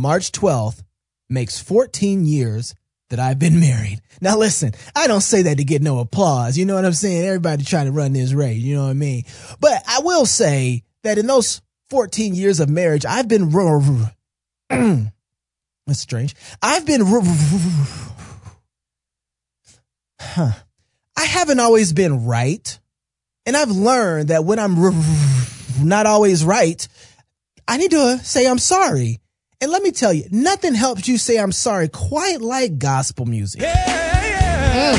March 12th makes 14 years that I've been married. Now listen, I don't say that to get no applause. You know what I'm saying? Everybody trying to run this race. You know what I mean? But I will say that in those 14 years of marriage, I've been, that's strange. I've been, huh. I haven't always been right. And I've learned that when I'm not always right, I need to say I'm sorry. And let me tell you, nothing helps you say I'm sorry quite like gospel music. Mm.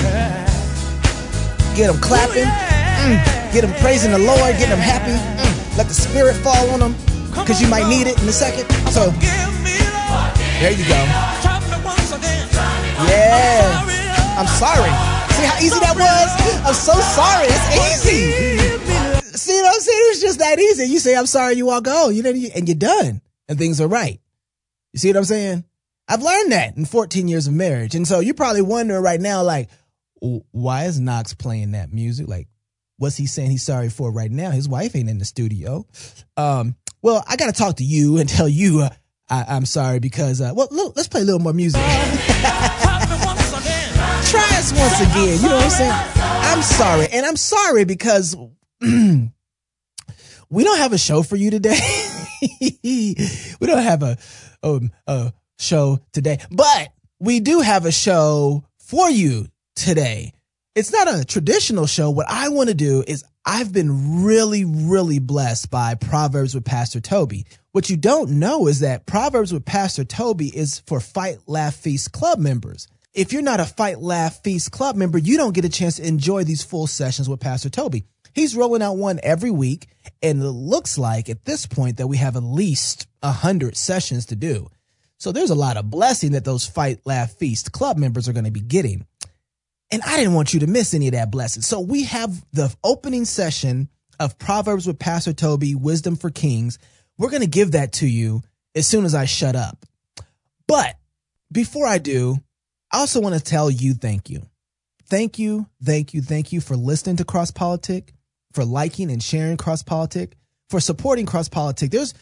Get them clapping, mm. get them praising the Lord, get them happy. Mm. Let the spirit fall on them because you might need it in a second. So there you go. Yeah, I'm sorry. See how easy that was? I'm so sorry. It's easy. See what I'm saying? It was just that easy. You say I'm sorry, you walk home, you know, and you're done, and things are right. You see what I'm saying? I've learned that in 14 years of marriage. And so you're probably wondering right now, like, why is Knox playing that music? Like, what's he saying he's sorry for right now? His wife ain't in the studio. Um, well, I got to talk to you and tell you uh, I, am sorry because, uh, well, look, let's play a little more music. Try us once again. You know what I'm saying? I'm sorry. And I'm sorry because we don't have a show for you today. we don't have a um, show today, but we do have a show for you today. It's not a traditional show. What I want to do is I've been really, really blessed by Proverbs with Pastor Toby. What you don't know is that Proverbs with Pastor Toby is for Fight, Laugh, Feast Club members. If you're not a Fight, Laugh, Feast Club member, you don't get a chance to enjoy these full sessions with Pastor Toby. He's rolling out one every week, and it looks like at this point that we have at least a hundred sessions to do. So there's a lot of blessing that those Fight, Laugh, Feast club members are going to be getting. And I didn't want you to miss any of that blessing. So we have the opening session of Proverbs with Pastor Toby, Wisdom for Kings. We're going to give that to you as soon as I shut up. But before I do, I also want to tell you thank you. Thank you, thank you, thank you for listening to Cross Politic for liking and sharing Cross Politic, for supporting Cross Politic. There's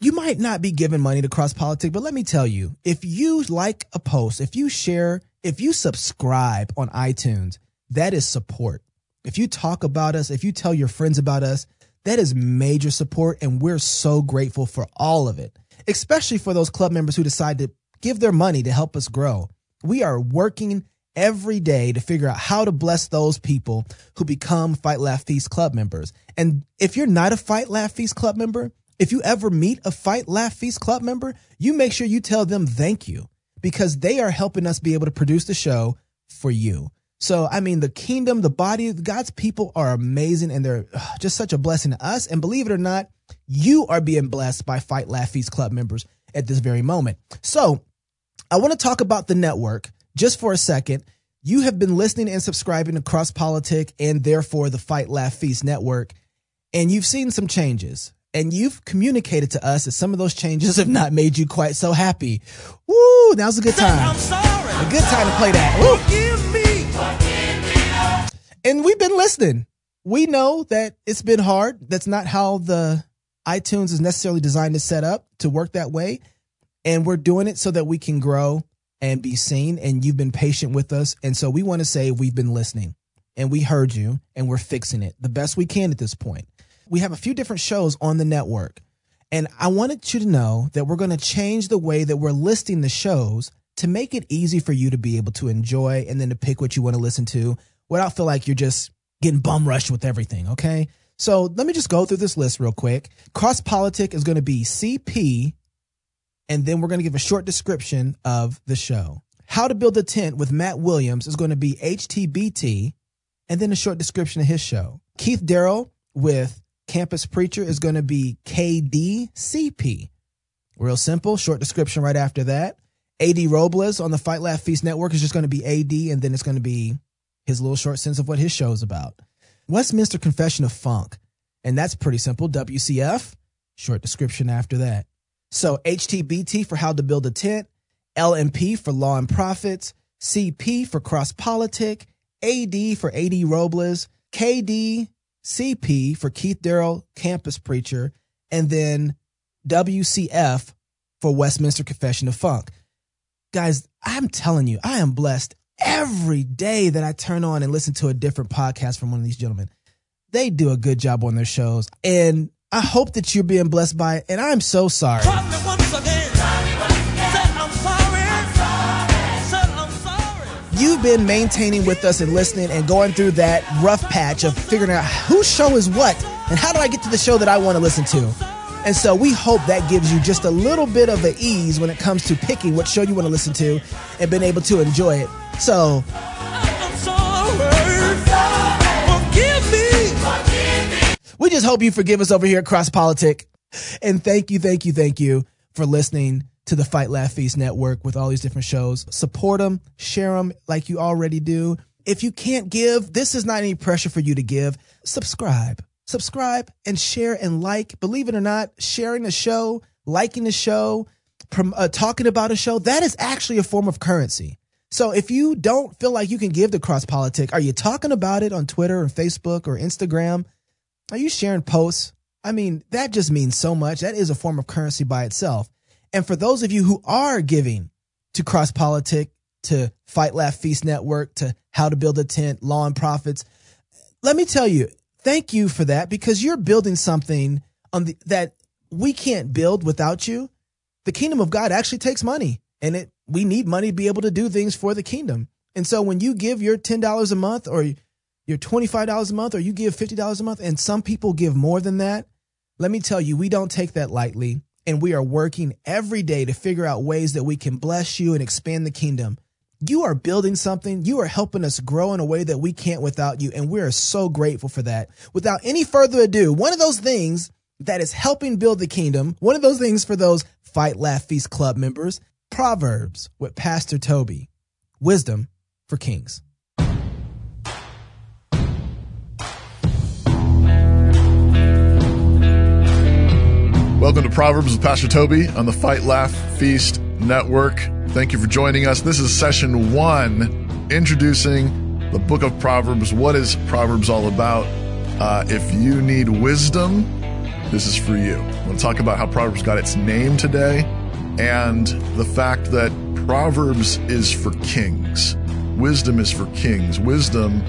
you might not be giving money to Cross Politic, but let me tell you, if you like a post, if you share, if you subscribe on iTunes, that is support. If you talk about us, if you tell your friends about us, that is major support. And we're so grateful for all of it, especially for those club members who decide to give their money to help us grow. We are working every day to figure out how to bless those people who become Fight Laugh Feast Club members. And if you're not a Fight Laugh Feast Club member, if you ever meet a Fight Laugh Feast Club member, you make sure you tell them thank you because they are helping us be able to produce the show for you. So, I mean, the kingdom, the body, of God's people are amazing and they're uh, just such a blessing to us. And believe it or not, you are being blessed by Fight Laugh Feast Club members at this very moment. So, I want to talk about the network just for a second, you have been listening and subscribing to Cross Politic and therefore the Fight Laugh Feast Network, and you've seen some changes. And you've communicated to us that some of those changes have not made you quite so happy. Woo, now's a good time. A good time to play that. And we've been listening. We know that it's been hard. That's not how the iTunes is necessarily designed to set up to work that way. And we're doing it so that we can grow and be seen. And you've been patient with us. And so we want to say we've been listening and we heard you and we're fixing it the best we can at this point. We have a few different shows on the network. And I wanted you to know that we're going to change the way that we're listing the shows to make it easy for you to be able to enjoy and then to pick what you want to listen to without feel like you're just getting bum rushed with everything. Okay. So let me just go through this list real quick. Cross Politic is going to be CP and then we're going to give a short description of the show. How to Build a Tent with Matt Williams is going to be HTBT, and then a short description of his show. Keith Darrell with Campus Preacher is going to be KDCP. Real simple, short description right after that. AD Robles on the Fight Laugh Feast Network is just going to be AD, and then it's going to be his little short sense of what his show is about. Westminster Confession of Funk, and that's pretty simple. WCF, short description after that. So HTBT for how to build a tent, LMP for law and profits, CP for cross politic, AD for AD Robles, KD, CP for Keith Darrell, campus preacher, and then WCF for Westminster Confession of Funk. Guys, I'm telling you, I am blessed every day that I turn on and listen to a different podcast from one of these gentlemen. They do a good job on their shows. And I hope that you're being blessed by it. And I'm so sorry. You've been maintaining with us and listening and going through that rough patch of figuring out whose show is what and how do I get to the show that I want to listen to. And so we hope that gives you just a little bit of an ease when it comes to picking what show you want to listen to and being able to enjoy it. So we just hope you forgive us over here at Cross Politic. And thank you, thank you, thank you for listening to the Fight Laugh Feast Network with all these different shows. Support them, share them like you already do. If you can't give, this is not any pressure for you to give. Subscribe, subscribe and share and like. Believe it or not, sharing the show, liking the show, prom- uh, talking about a show, that is actually a form of currency. So if you don't feel like you can give to Cross Politic, are you talking about it on Twitter or Facebook or Instagram? Are you sharing posts? I mean, that just means so much. That is a form of currency by itself. And for those of you who are giving to Cross Politic, to Fight Laugh Feast Network, to How to Build a Tent, Law and Profits, let me tell you, thank you for that because you're building something on the, that we can't build without you. The kingdom of God actually takes money and it, we need money to be able to do things for the kingdom. And so when you give your $10 a month or your $25 a month or you give $50 a month and some people give more than that, let me tell you, we don't take that lightly and we are working every day to figure out ways that we can bless you and expand the kingdom. You are building something. You are helping us grow in a way that we can't without you. And we are so grateful for that. Without any further ado, one of those things that is helping build the kingdom, one of those things for those Fight Laugh Feast Club members, Proverbs with Pastor Toby. Wisdom for Kings. Welcome to Proverbs with Pastor Toby on the Fight Laugh Feast Network. Thank you for joining us. This is session one, introducing the book of Proverbs. What is Proverbs all about? Uh, if you need wisdom, this is for you. I want to talk about how Proverbs got its name today and the fact that Proverbs is for kings. Wisdom is for kings. Wisdom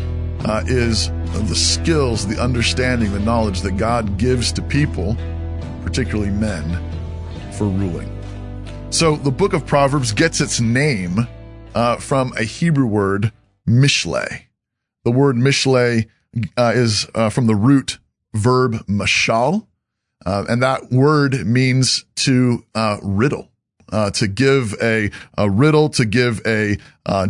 uh, is the skills, the understanding, the knowledge that God gives to people particularly men, for ruling. So the book of Proverbs gets its name uh, from a Hebrew word, mishle. The word mishle uh, is uh, from the root verb mashal, uh, and that word means to uh, riddle. Uh, to give a, a riddle, to give a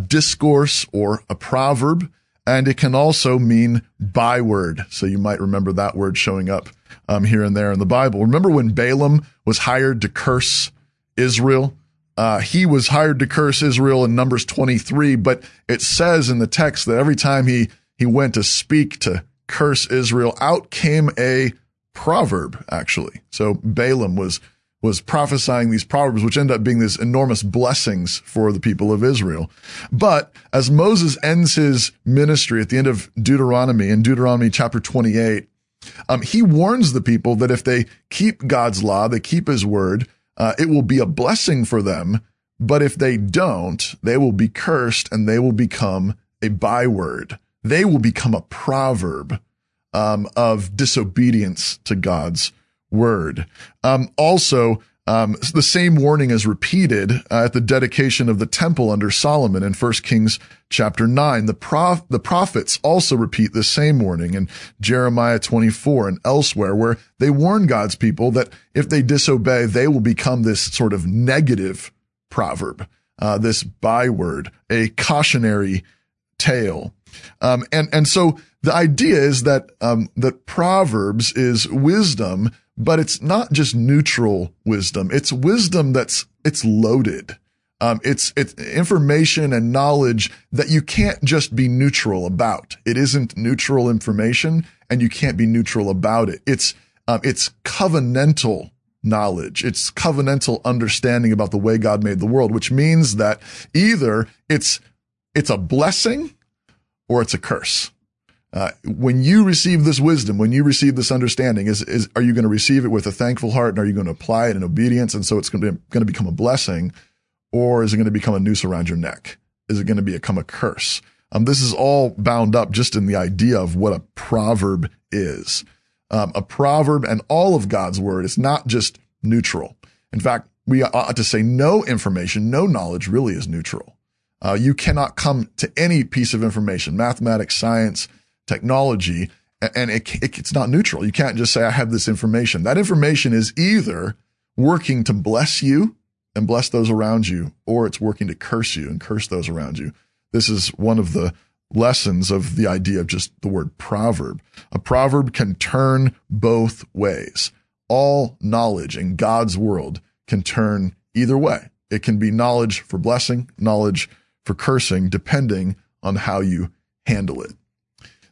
discourse or a proverb, and it can also mean byword. So you might remember that word showing up um, here and there in the Bible. Remember when Balaam was hired to curse Israel? Uh, he was hired to curse Israel in Numbers 23, but it says in the text that every time he, he went to speak to curse Israel, out came a proverb, actually. So Balaam was, was prophesying these proverbs, which end up being these enormous blessings for the people of Israel. But as Moses ends his ministry at the end of Deuteronomy in Deuteronomy chapter 28, um, he warns the people that if they keep God's law, they keep his word, uh, it will be a blessing for them. But if they don't, they will be cursed and they will become a byword. They will become a proverb um, of disobedience to God's word. Um, also, um, the same warning is repeated uh, at the dedication of the temple under Solomon in 1 Kings chapter 9. The, prof- the prophets also repeat the same warning in Jeremiah 24 and elsewhere, where they warn God's people that if they disobey, they will become this sort of negative proverb, uh, this byword, a cautionary tale. Um, and, and so the idea is that, um, that Proverbs is wisdom but it's not just neutral wisdom. It's wisdom that's, it's loaded. Um, it's, it's information and knowledge that you can't just be neutral about. It isn't neutral information and you can't be neutral about it. It's, um, it's covenantal knowledge. It's covenantal understanding about the way God made the world, which means that either it's, it's a blessing or it's a curse. Uh, when you receive this wisdom, when you receive this understanding, is, is are you going to receive it with a thankful heart and are you going to apply it in obedience? And so it's going to be, going to become a blessing, or is it going to become a noose around your neck? Is it going to become a curse? Um, this is all bound up just in the idea of what a proverb is. Um, a proverb and all of God's word is not just neutral. In fact, we ought to say no information, no knowledge really is neutral. Uh, you cannot come to any piece of information, mathematics, science, technology, and it, it, it's not neutral. You can't just say, I have this information. That information is either working to bless you and bless those around you, or it's working to curse you and curse those around you. This is one of the lessons of the idea of just the word proverb. A proverb can turn both ways. All knowledge in God's world can turn either way. It can be knowledge for blessing, knowledge for cursing, depending on how you handle it.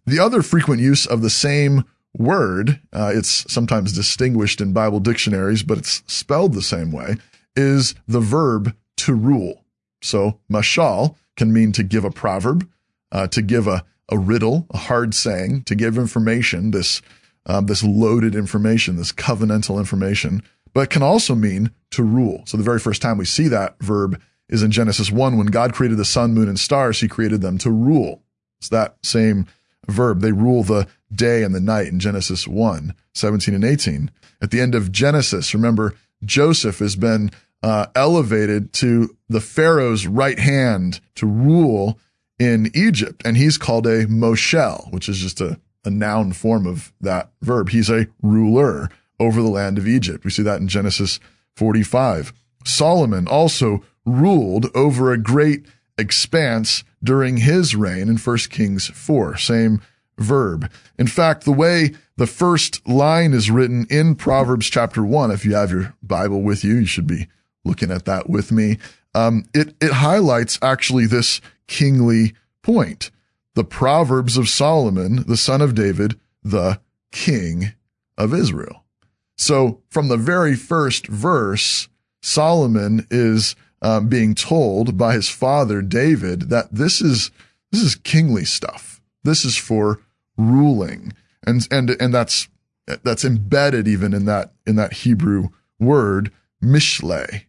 The other frequent use of the same word, uh, it's sometimes distinguished in Bible dictionaries, but it's spelled the same way, is the verb to rule. So mashal can mean to give a proverb, uh, to give a, a riddle, a hard saying, to give information, this, uh, this loaded information, this covenantal information, but it can also mean to rule. So the very first time we see that verb is in Genesis 1. When God created the sun, moon, and stars, he created them to rule. It's that same verb. They rule the day and the night in Genesis 1, 17 and 18. At the end of Genesis, remember, Joseph has been uh, elevated to the Pharaoh's right hand to rule in Egypt. And he's called a Moshel, which is just a, a noun form of that verb. He's a ruler over the land of Egypt. We see that in Genesis 45. Solomon also ruled over a great expanse during his reign in 1 Kings 4. Same verb. In fact, the way the first line is written in Proverbs chapter 1, if you have your Bible with you, you should be looking at that with me. Um, it, it highlights actually this kingly point. The Proverbs of Solomon, the son of David, the king of Israel. So from the very first verse, Solomon is um, being told by his father David that this is this is kingly stuff. This is for ruling, and and and that's that's embedded even in that in that Hebrew word mishle.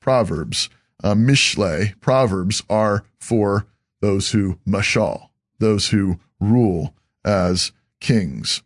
Proverbs, uh, mishle proverbs are for those who mashal, those who rule as kings.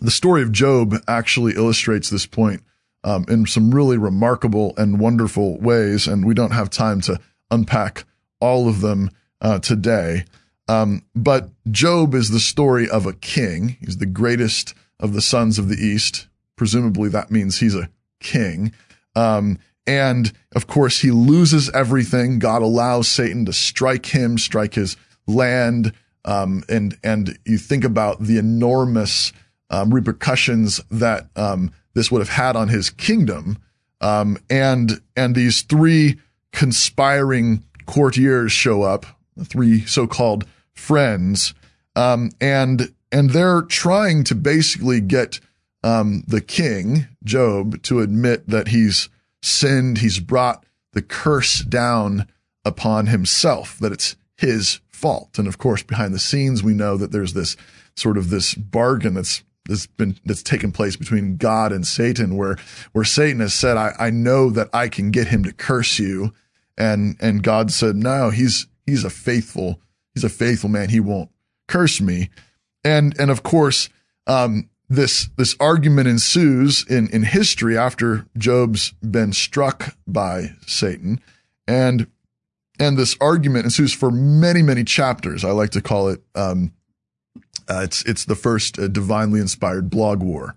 The story of Job actually illustrates this point um, in some really remarkable and wonderful ways. And we don't have time to unpack all of them uh, today. Um, but Job is the story of a king. He's the greatest of the sons of the East. Presumably that means he's a king. Um, and of course, he loses everything. God allows Satan to strike him, strike his land. Um, and, and you think about the enormous, um, repercussions that, um, this would have had on his kingdom. Um, and, and these three conspiring courtiers show up, three so-called friends. Um, and, and they're trying to basically get, um, the king, Job, to admit that he's sinned. He's brought the curse down upon himself, that it's his fault. And of course, behind the scenes, we know that there's this sort of this bargain that's that's been that's taken place between God and Satan, where where Satan has said, I, I know that I can get him to curse you. And and God said, No, he's he's a faithful, he's a faithful man. He won't curse me. And and of course, um, this this argument ensues in in history after Job's been struck by Satan. And and this argument ensues for many, many chapters. I like to call it um, uh, it's it's the first uh, divinely inspired blog war.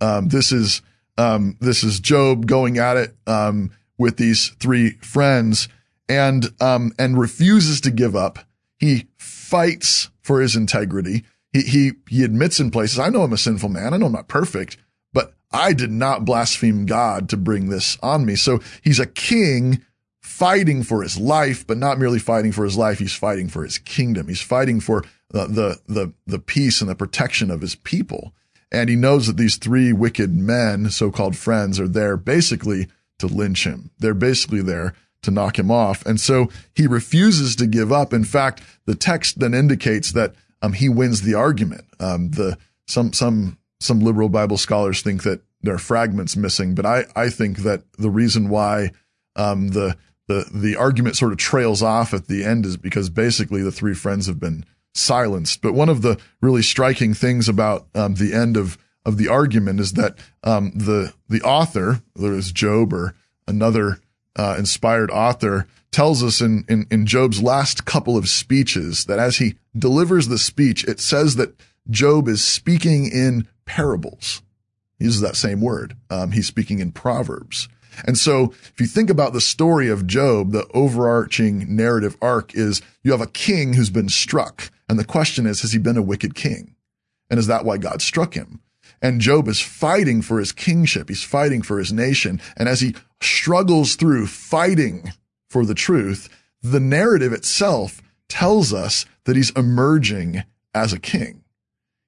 Um, this is um, this is Job going at it um, with these three friends and um, and refuses to give up. He fights for his integrity. He he he admits in places, I know I'm a sinful man. I know I'm not perfect, but I did not blaspheme God to bring this on me. So he's a king fighting for his life, but not merely fighting for his life. He's fighting for his kingdom. He's fighting for the, the, the, peace and the protection of his people. And he knows that these three wicked men, so-called friends, are there basically to lynch him. They're basically there to knock him off. And so he refuses to give up. In fact, the text then indicates that um, he wins the argument. Um, the some some some liberal Bible scholars think that there are fragments missing, but I I think that the reason why um, the the the argument sort of trails off at the end is because basically the three friends have been silenced. But one of the really striking things about um, the end of of the argument is that um, the the author, whether it's Job or another uh, inspired author, tells us in, in in Job's last couple of speeches that as he delivers the speech, it says that Job is speaking in parables. He uses that same word. Um, he's speaking in proverbs. And so if you think about the story of Job, the overarching narrative arc is you have a king who's been struck. And the question is, has he been a wicked king? And is that why God struck him? And Job is fighting for his kingship. He's fighting for his nation. And as he struggles through fighting for the truth, the narrative itself tells us that he's emerging as a king.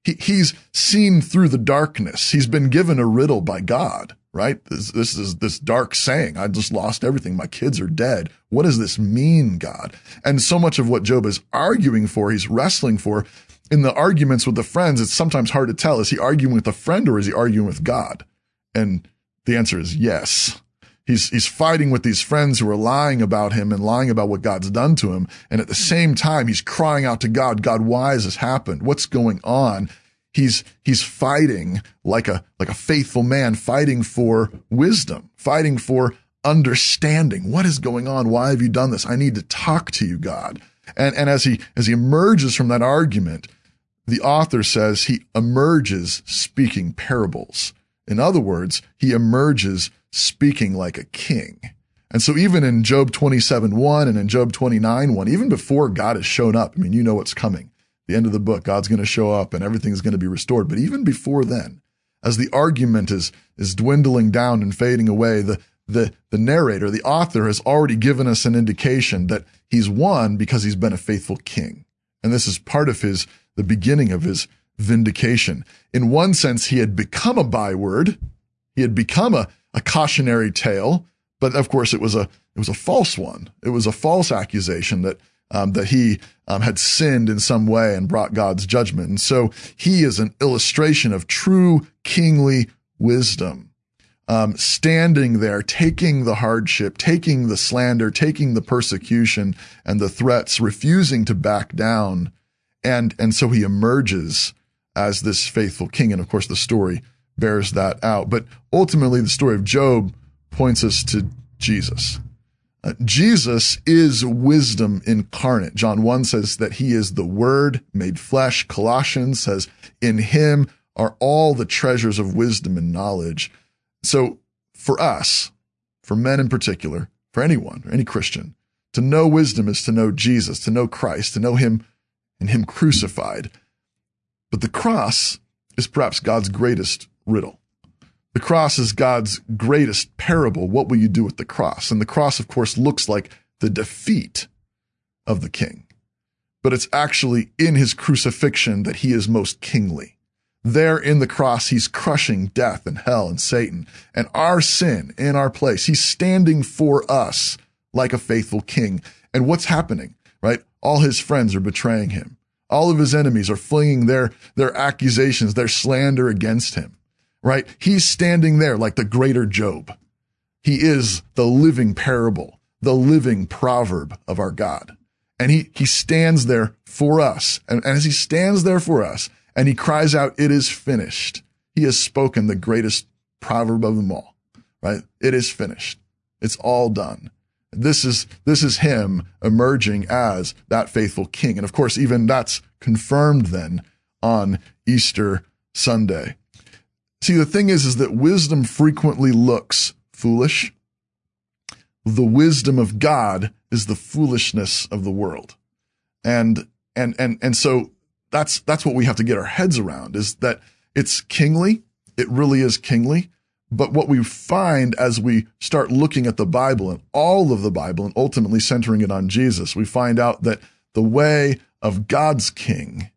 He, he's seen through the darkness. He's been given a riddle by God, right? This, this is this dark saying. I just lost everything. My kids are dead. What does this mean, God? And so much of what Job is arguing for, he's wrestling for in the arguments with the friends, it's sometimes hard to tell. Is he arguing with a friend or is he arguing with God? And the answer is yes. He's, he's fighting with these friends who are lying about him and lying about what God's done to him. And at the same time, he's crying out to God, God, why has this happened? What's going on? He's, he's fighting like a, like a faithful man, fighting for wisdom, fighting for understanding. What is going on? Why have you done this? I need to talk to you, God. And, and as he, as he emerges from that argument, the author says he emerges speaking parables. In other words, he emerges speaking like a king. And so even in Job 27, 1 and in Job 29, 1, even before God has shown up, I mean, you know what's coming. The end of the book, God's going to show up and everything's going to be restored. But even before then, as the argument is, is dwindling down and fading away, the, the, the narrator, the author has already given us an indication that he's won because he's been a faithful king. And this is part of his, the beginning of his vindication. In one sense, he had become a byword. He had become a, a cautionary tale, but of course it was a it was a false one. It was a false accusation that um, that he um, had sinned in some way and brought God's judgment. And so he is an illustration of true kingly wisdom. Um, standing there, taking the hardship, taking the slander, taking the persecution and the threats, refusing to back down. And, and so he emerges as this faithful king. And of course, the story bears that out. But ultimately, the story of Job points us to Jesus. Jesus is wisdom incarnate. John 1 says that he is the word made flesh. Colossians says in him are all the treasures of wisdom and knowledge. So for us, for men in particular, for anyone, or any Christian, to know wisdom is to know Jesus, to know Christ, to know him and him crucified. But the cross is perhaps God's greatest riddle. The cross is God's greatest parable. What will you do with the cross? And the cross, of course, looks like the defeat of the king. But it's actually in his crucifixion that he is most kingly. There in the cross, he's crushing death and hell and Satan and our sin in our place. He's standing for us like a faithful king. And what's happening, right? All his friends are betraying him. All of his enemies are flinging their, their accusations, their slander against him right? He's standing there like the greater Job. He is the living parable, the living proverb of our God. And he, he stands there for us. And, and as he stands there for us and he cries out, it is finished. He has spoken the greatest proverb of them all, right? It is finished. It's all done. This is, this is him emerging as that faithful king. And of course, even that's confirmed then on Easter Sunday. See, the thing is, is that wisdom frequently looks foolish. The wisdom of God is the foolishness of the world. And, and, and, and so that's, that's what we have to get our heads around is that it's kingly. It really is kingly. But what we find as we start looking at the Bible and all of the Bible and ultimately centering it on Jesus, we find out that the way of God's king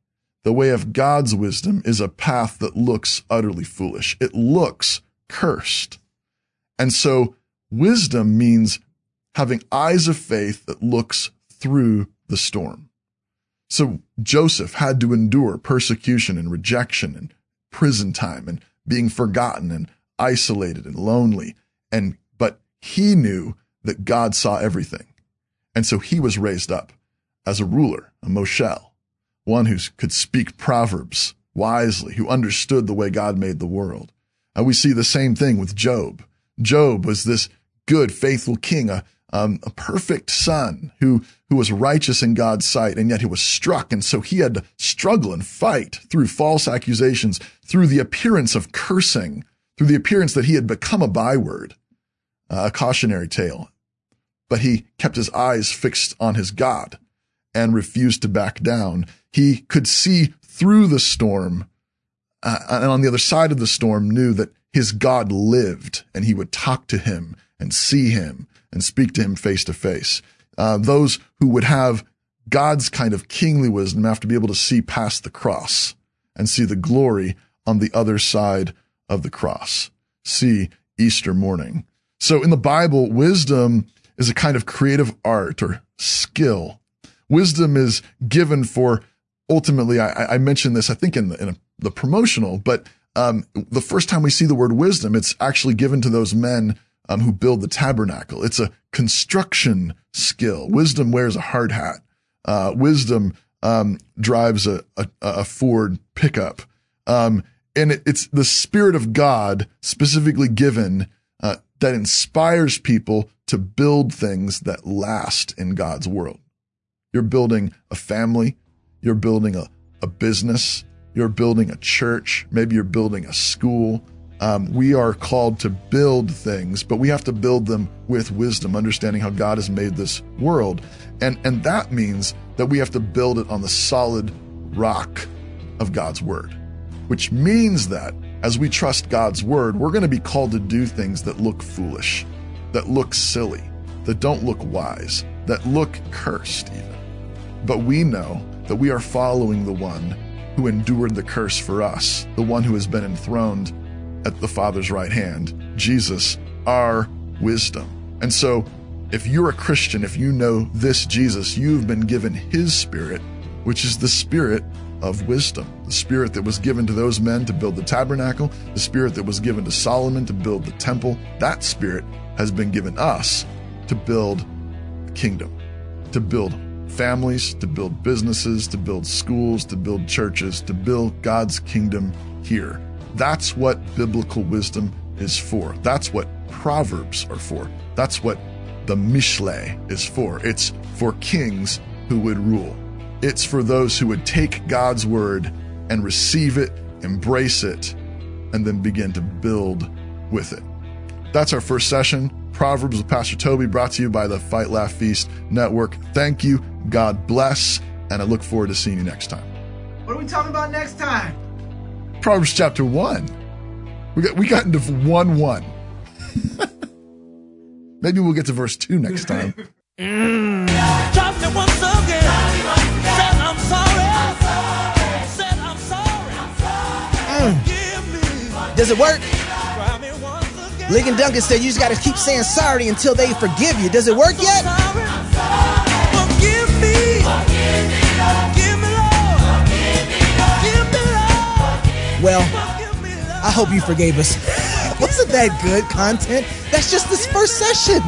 the way of God's wisdom is a path that looks utterly foolish. It looks cursed. And so wisdom means having eyes of faith that looks through the storm. So Joseph had to endure persecution and rejection and prison time and being forgotten and isolated and lonely. And, but he knew that God saw everything. And so he was raised up as a ruler, a Moshel, one who could speak proverbs wisely, who understood the way God made the world. And we see the same thing with Job. Job was this good, faithful king, a, um, a perfect son who, who was righteous in God's sight, and yet he was struck. And so he had to struggle and fight through false accusations, through the appearance of cursing, through the appearance that he had become a byword, uh, a cautionary tale. But he kept his eyes fixed on his God and refused to back down. He could see through the storm uh, and on the other side of the storm knew that his God lived and he would talk to him and see him and speak to him face to face. Uh, those who would have God's kind of kingly wisdom have to be able to see past the cross and see the glory on the other side of the cross. See Easter morning. So in the Bible, wisdom is a kind of creative art or skill. Wisdom is given for ultimately, I, I mentioned this, I think in the, in a, the promotional, but um, the first time we see the word wisdom, it's actually given to those men um, who build the tabernacle. It's a construction skill. Wisdom wears a hard hat. Uh, wisdom um, drives a, a, a, Ford pickup. Um, and it, it's the spirit of God specifically given uh, that inspires people to build things that last in God's world. You're building a family. You're building a, a business. You're building a church. Maybe you're building a school. Um, we are called to build things, but we have to build them with wisdom, understanding how God has made this world. And, and that means that we have to build it on the solid rock of God's word, which means that as we trust God's word, we're going to be called to do things that look foolish, that look silly, that don't look wise, that look cursed even. But we know that we are following the one who endured the curse for us, the one who has been enthroned at the Father's right hand, Jesus, our wisdom. And so, if you're a Christian, if you know this Jesus, you've been given his spirit, which is the spirit of wisdom, the spirit that was given to those men to build the tabernacle, the spirit that was given to Solomon to build the temple. That spirit has been given us to build the kingdom, to build families, to build businesses, to build schools, to build churches, to build God's kingdom here. That's what biblical wisdom is for. That's what Proverbs are for. That's what the Mishle is for. It's for kings who would rule. It's for those who would take God's word and receive it, embrace it, and then begin to build with it. That's our first session. Proverbs with Pastor Toby, brought to you by the Fight Laugh Feast Network. Thank you. God bless. And I look forward to seeing you next time. What are we talking about next time? Proverbs chapter 1. We got, we got into 1 1. Maybe we'll get to verse 2 next time. mm. Does it work? Lincoln Duncan said you just got to keep saying sorry until they forgive you. Does it work yet? Well, I hope you forgave us. Wasn't that good content? That's just this first session.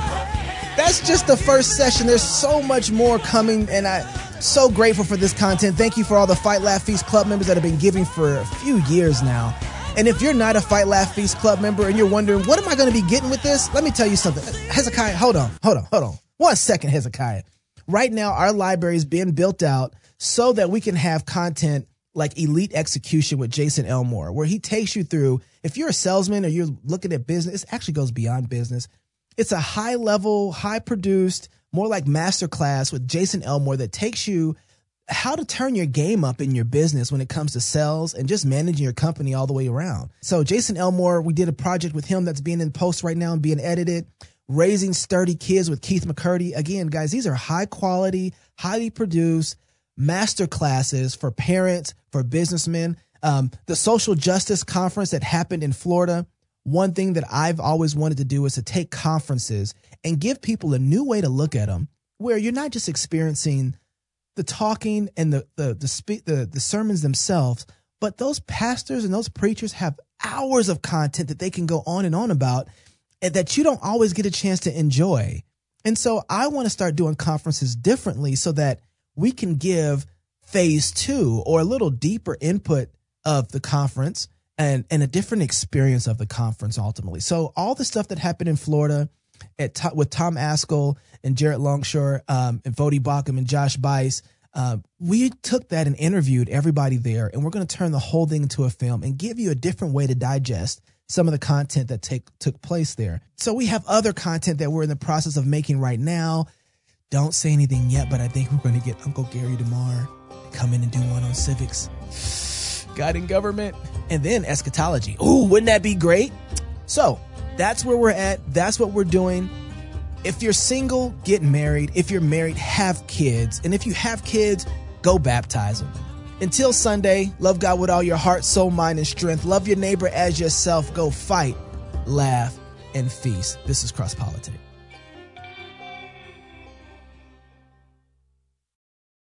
That's just the first session. There's so much more coming, and I'm so grateful for this content. Thank you for all the Fight Laugh Feast Club members that have been giving for a few years now. And if you're not a Fight Laugh Feast Club member and you're wondering, what am I going to be getting with this? Let me tell you something. Hezekiah, hold on, hold on, hold on. One second, Hezekiah. Right now, our library is being built out so that we can have content like Elite Execution with Jason Elmore, where he takes you through, if you're a salesman or you're looking at business, it actually goes beyond business. It's a high level, high produced, more like masterclass with Jason Elmore that takes you how to turn your game up in your business when it comes to sales and just managing your company all the way around. So Jason Elmore, we did a project with him that's being in post right now and being edited. Raising Sturdy Kids with Keith McCurdy. Again, guys, these are high quality, highly produced master classes for parents, for businessmen. Um, the social justice conference that happened in Florida. One thing that I've always wanted to do is to take conferences and give people a new way to look at them where you're not just experiencing the talking and the the the, spe- the the sermons themselves, but those pastors and those preachers have hours of content that they can go on and on about and that you don't always get a chance to enjoy. And so I want to start doing conferences differently so that we can give phase two or a little deeper input of the conference and, and a different experience of the conference ultimately. So all the stuff that happened in Florida at with Tom Ascol and Jared Longshore um, and Voddie Baucham and Josh Buice, uh, we took that and interviewed everybody there, and we're going to turn the whole thing into a film and give you a different way to digest some of the content that take took place there. So we have other content that we're in the process of making right now. Don't say anything yet, but I think we're going to get Uncle Gary DeMar to come in and do one on civics, God and government, and then eschatology. Ooh, wouldn't that be great? So that's where we're at. That's what we're doing. If you're single, get married. If you're married, have kids. And if you have kids, go baptize them. Until Sunday, love God with all your heart, soul, mind, and strength. Love your neighbor as yourself. Go fight, laugh, and feast. This is Cross Politics.